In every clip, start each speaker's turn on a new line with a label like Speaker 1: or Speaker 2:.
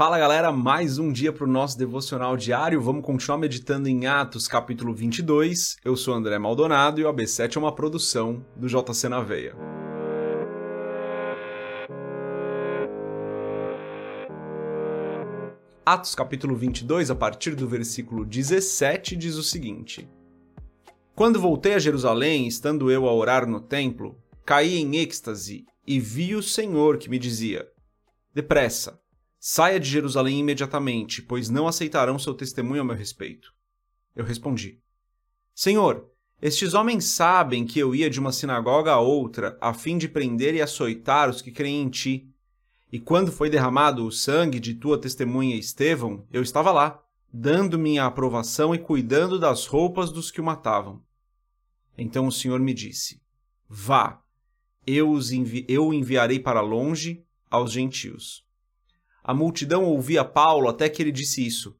Speaker 1: Fala galera, mais um dia para o nosso devocional diário. Vamos continuar meditando em Atos capítulo 22. Eu sou André Maldonado e o AB7 é uma produção do JC na Veia. Atos capítulo 22, a partir do versículo 17, diz o seguinte: Quando voltei a Jerusalém, estando eu a orar no templo, caí em êxtase e vi o Senhor que me dizia: Depressa, saia de Jerusalém imediatamente, pois não aceitarão seu testemunho a meu respeito. Eu respondi: Senhor, estes homens sabem que eu ia de uma sinagoga a outra a fim de prender e açoitar os que creem em ti. E quando foi derramado o sangue de tua testemunha Estevão, eu estava lá, dando minha aprovação e cuidando das roupas dos que o matavam. Então o Senhor me disse: Vá, eu, os envi eu o enviarei para longe aos gentios. A multidão ouvia Paulo até que ele disse isso.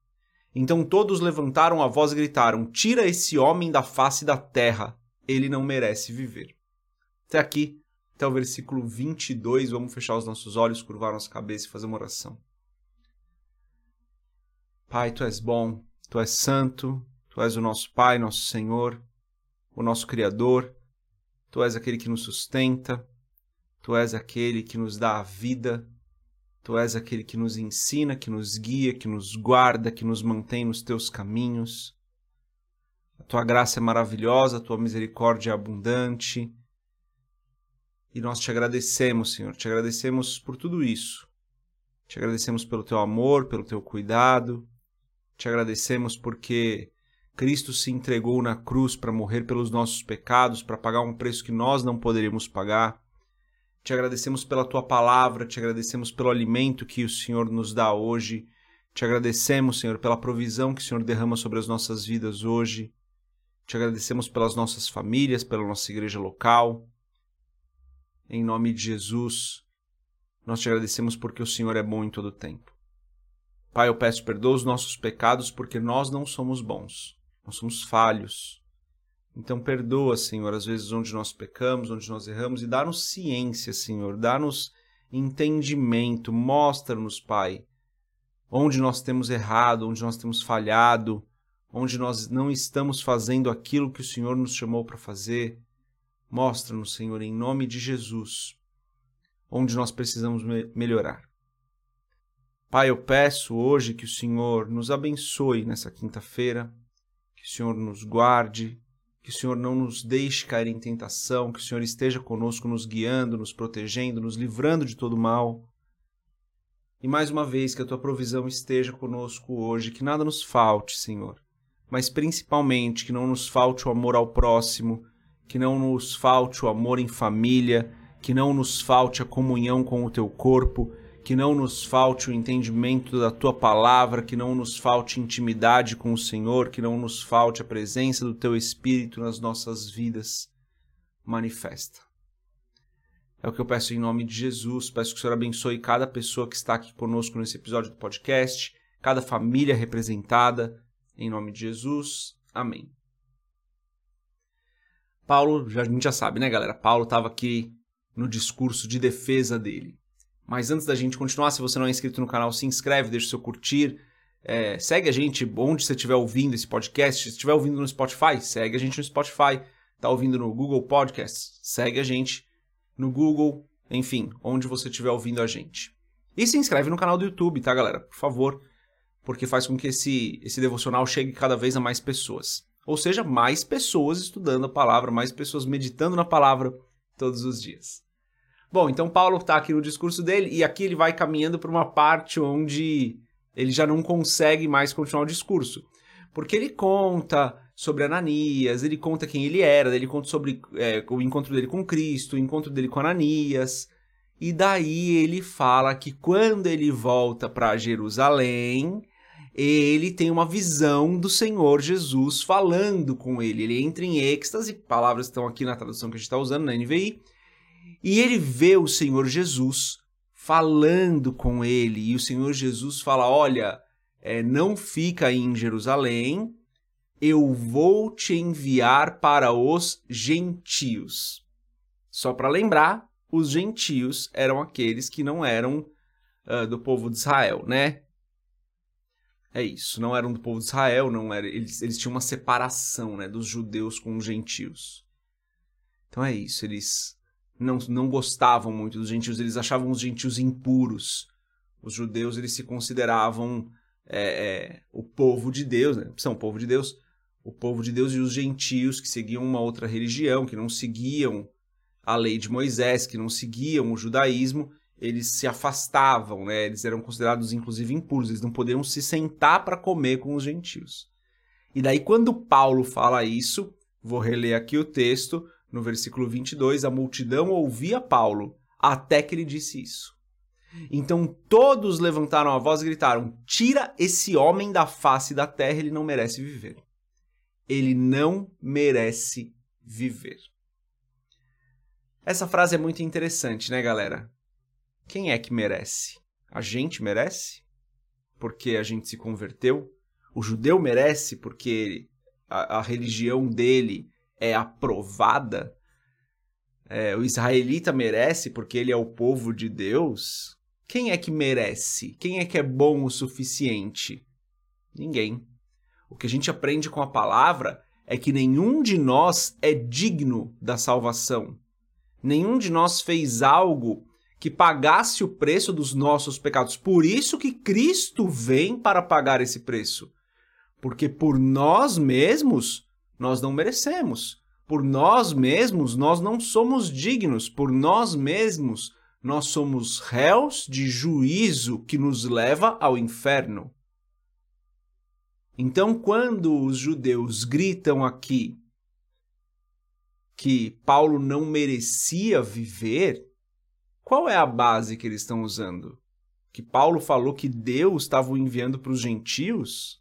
Speaker 1: Então todos levantaram a voz e gritaram: Tira esse homem da face da terra, ele não merece viver. Até aqui até o versículo 22. Vamos fechar os nossos olhos, curvar nossa cabeça e fazer uma oração. Pai, tu és bom, tu és santo, tu és o nosso Pai, nosso Senhor, o nosso Criador, tu és aquele que nos sustenta, tu és aquele que nos dá a vida, tu és aquele que nos ensina, que nos guia, que nos guarda, que nos mantém nos teus caminhos. A tua graça é maravilhosa, a tua misericórdia é abundante e nós te agradecemos, Senhor, te agradecemos por tudo isso. Te agradecemos pelo teu amor, pelo teu cuidado. Te agradecemos porque Cristo se entregou na cruz para morrer pelos nossos pecados, para pagar um preço que nós não poderíamos pagar. Te agradecemos pela tua palavra, te agradecemos pelo alimento que o Senhor nos dá hoje. Te agradecemos, Senhor, pela provisão que o Senhor derrama sobre as nossas vidas hoje. Te agradecemos pelas nossas famílias, pela nossa igreja local. Em nome de Jesus, nós te agradecemos porque o Senhor é bom em todo tempo. Pai, eu peço perdoa os nossos pecados porque nós não somos bons, nós somos falhos. Então perdoa, Senhor, as vezes onde nós pecamos, onde nós erramos e dá-nos ciência, Senhor, dá-nos entendimento, mostra-nos, Pai, onde nós temos errado, onde nós temos falhado, onde nós não estamos fazendo aquilo que o Senhor nos chamou para fazer. Mostra-nos, Senhor, em nome de Jesus, onde nós precisamos me melhorar. Pai, eu peço hoje que o Senhor nos abençoe nessa quinta-feira, que o Senhor nos guarde, que o Senhor não nos deixe cair em tentação, que o Senhor esteja conosco, nos guiando, nos protegendo, nos livrando de todo mal. E mais uma vez, que a tua provisão esteja conosco hoje, que nada nos falte, Senhor, mas principalmente que não nos falte o amor ao próximo, que não nos falte o amor em família, que não nos falte a comunhão com o teu corpo, que não nos falte o entendimento da tua palavra, que não nos falte intimidade com o Senhor, que não nos falte a presença do teu Espírito nas nossas vidas. Manifesta. É o que eu peço em nome de Jesus. Peço que o Senhor abençoe cada pessoa que está aqui conosco nesse episódio do podcast, cada família representada. Em nome de Jesus. Amém. Paulo, a gente já sabe, né, galera? Paulo estava aqui no discurso de defesa dele. Mas antes da gente continuar, se você não é inscrito no canal, se inscreve, deixa o seu curtir. É, segue a gente onde você estiver ouvindo esse podcast. Se estiver ouvindo no Spotify, segue a gente no Spotify. Está ouvindo no Google Podcasts, segue a gente no Google, enfim, onde você estiver ouvindo a gente. E se inscreve no canal do YouTube, tá, galera? Por favor, porque faz com que esse, esse devocional chegue cada vez a mais pessoas. Ou seja, mais pessoas estudando a palavra, mais pessoas meditando na palavra todos os dias. Bom, então Paulo está aqui no discurso dele e aqui ele vai caminhando para uma parte onde ele já não consegue mais continuar o discurso. Porque ele conta sobre Ananias, ele conta quem ele era, ele conta sobre é, o encontro dele com Cristo, o encontro dele com Ananias. E daí ele fala que quando ele volta para Jerusalém, ele tem uma visão do Senhor Jesus falando com ele. Ele entra em êxtase, palavras estão aqui na tradução que a gente está usando na NVI, e ele vê o Senhor Jesus falando com ele. E o Senhor Jesus fala: Olha, é, não fica aí em Jerusalém, eu vou te enviar para os gentios. Só para lembrar, os gentios eram aqueles que não eram uh, do povo de Israel, né? É isso, não eram do povo de Israel, não era, eles, eles tinham uma separação né, dos judeus com os gentios. Então é isso, eles não, não gostavam muito dos gentios, eles achavam os gentios impuros. Os judeus eles se consideravam é, é, o povo de Deus, né? são o povo de Deus, o povo de Deus e os gentios que seguiam uma outra religião, que não seguiam a lei de Moisés, que não seguiam o judaísmo, eles se afastavam, né? Eles eram considerados inclusive impuros, eles não podiam se sentar para comer com os gentios. E daí quando Paulo fala isso, vou reler aqui o texto, no versículo 22, a multidão ouvia Paulo até que ele disse isso. Então todos levantaram a voz e gritaram: Tira esse homem da face da terra, ele não merece viver. Ele não merece viver. Essa frase é muito interessante, né, galera? Quem é que merece? A gente merece? Porque a gente se converteu? O judeu merece porque a, a religião dele é aprovada? É, o israelita merece porque ele é o povo de Deus? Quem é que merece? Quem é que é bom o suficiente? Ninguém. O que a gente aprende com a palavra é que nenhum de nós é digno da salvação. Nenhum de nós fez algo que pagasse o preço dos nossos pecados. Por isso que Cristo vem para pagar esse preço. Porque por nós mesmos nós não merecemos. Por nós mesmos nós não somos dignos. Por nós mesmos nós somos réus de juízo que nos leva ao inferno. Então, quando os judeus gritam aqui que Paulo não merecia viver, qual é a base que eles estão usando? Que Paulo falou que Deus estava enviando para os gentios?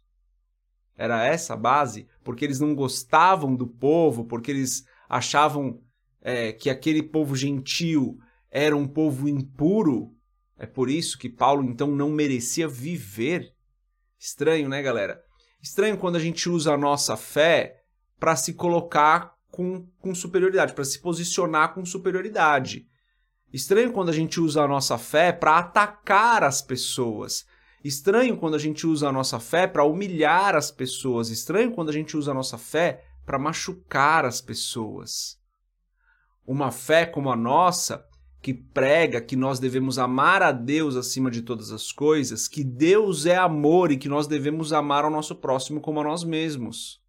Speaker 1: Era essa a base? Porque eles não gostavam do povo, porque eles achavam é, que aquele povo gentil era um povo impuro? É por isso que Paulo então não merecia viver? Estranho, né, galera? Estranho quando a gente usa a nossa fé para se colocar com, com superioridade, para se posicionar com superioridade. Estranho quando a gente usa a nossa fé para atacar as pessoas. Estranho quando a gente usa a nossa fé para humilhar as pessoas. Estranho quando a gente usa a nossa fé para machucar as pessoas. Uma fé como a nossa, que prega que nós devemos amar a Deus acima de todas as coisas, que Deus é amor e que nós devemos amar ao nosso próximo como a nós mesmos.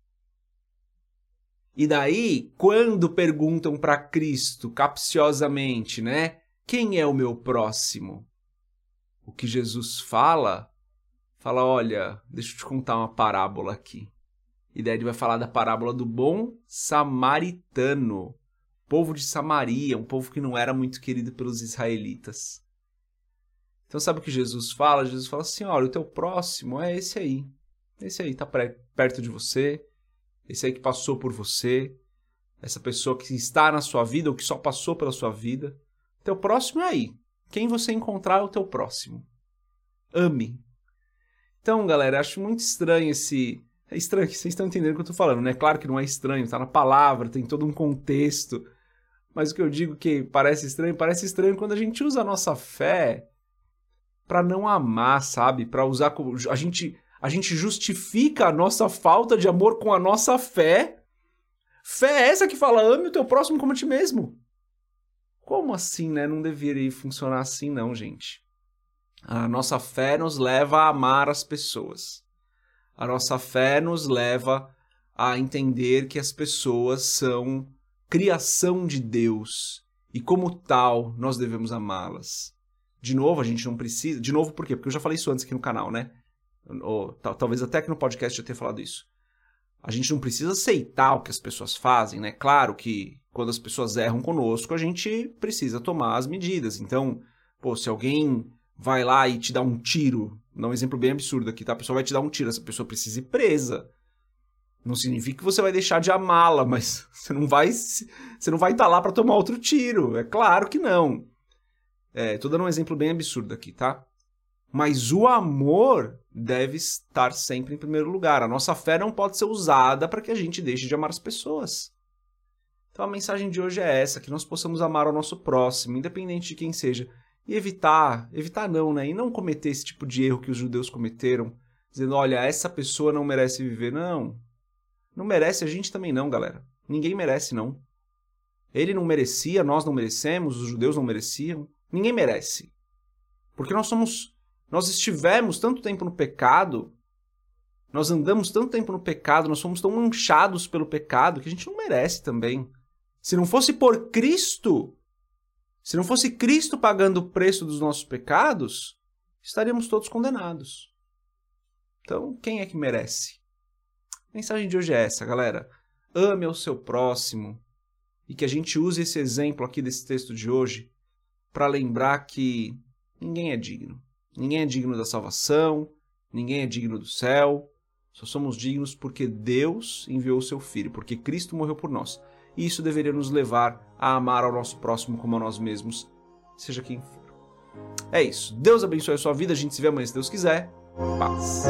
Speaker 1: E daí, quando perguntam para Cristo capciosamente, né? Quem é o meu próximo? O que Jesus fala, fala: olha, deixa eu te contar uma parábola aqui. E daí ele vai falar da parábola do bom samaritano, povo de Samaria, um povo que não era muito querido pelos israelitas. Então sabe o que Jesus fala? Jesus fala assim: olha, o teu próximo é esse aí. Esse aí está perto de você, esse aí que passou por você, essa pessoa que está na sua vida ou que só passou pela sua vida. Teu próximo é aí. Quem você encontrar é o teu próximo. Ame. Então, galera, acho muito estranho esse. É estranho vocês estão entendendo o que eu estou falando, né? Claro que não é estranho, está na palavra, tem todo um contexto. Mas o que eu digo que parece estranho, parece estranho quando a gente usa a nossa fé para não amar, sabe? Para usar a gente a gente justifica a nossa falta de amor com a nossa fé. Fé é essa que fala, ame o teu próximo como a ti mesmo. Como assim, né? Não deveria funcionar assim, não, gente. A nossa fé nos leva a amar as pessoas. A nossa fé nos leva a entender que as pessoas são criação de Deus e, como tal, nós devemos amá-las. De novo, a gente não precisa. De novo, por quê? Porque eu já falei isso antes aqui no canal, né? ou talvez até que no podcast eu tenha falado isso. A gente não precisa aceitar o que as pessoas fazem, né? Claro que quando as pessoas erram conosco, a gente precisa tomar as medidas. Então, pô, se alguém vai lá e te dá um tiro, dá um exemplo bem absurdo aqui, tá? A pessoa vai te dar um tiro, essa pessoa precisa ir presa. Não significa que você vai deixar de amá-la, mas você não vai você não vai estar tá lá para tomar outro tiro. É claro que não. É, tô dando um exemplo bem absurdo aqui, tá? Mas o amor deve estar sempre em primeiro lugar. A nossa fé não pode ser usada para que a gente deixe de amar as pessoas. Então a mensagem de hoje é essa, que nós possamos amar o nosso próximo, independente de quem seja, e evitar, evitar não, né? E não cometer esse tipo de erro que os judeus cometeram dizendo: olha, essa pessoa não merece viver. Não. Não merece, a gente também não, galera. Ninguém merece, não. Ele não merecia, nós não merecemos, os judeus não mereciam. Ninguém merece. Porque nós somos. Nós estivemos tanto tempo no pecado, nós andamos tanto tempo no pecado, nós somos tão manchados pelo pecado que a gente não merece também. Se não fosse por Cristo, se não fosse Cristo pagando o preço dos nossos pecados, estaríamos todos condenados. Então, quem é que merece? A mensagem de hoje é essa, galera. Ame ao seu próximo e que a gente use esse exemplo aqui desse texto de hoje para lembrar que ninguém é digno. Ninguém é digno da salvação, ninguém é digno do céu. Só somos dignos porque Deus enviou o seu Filho, porque Cristo morreu por nós. E isso deveria nos levar a amar ao nosso próximo como a nós mesmos, seja quem for. É isso. Deus abençoe a sua vida. A gente se vê amanhã se Deus quiser. Paz.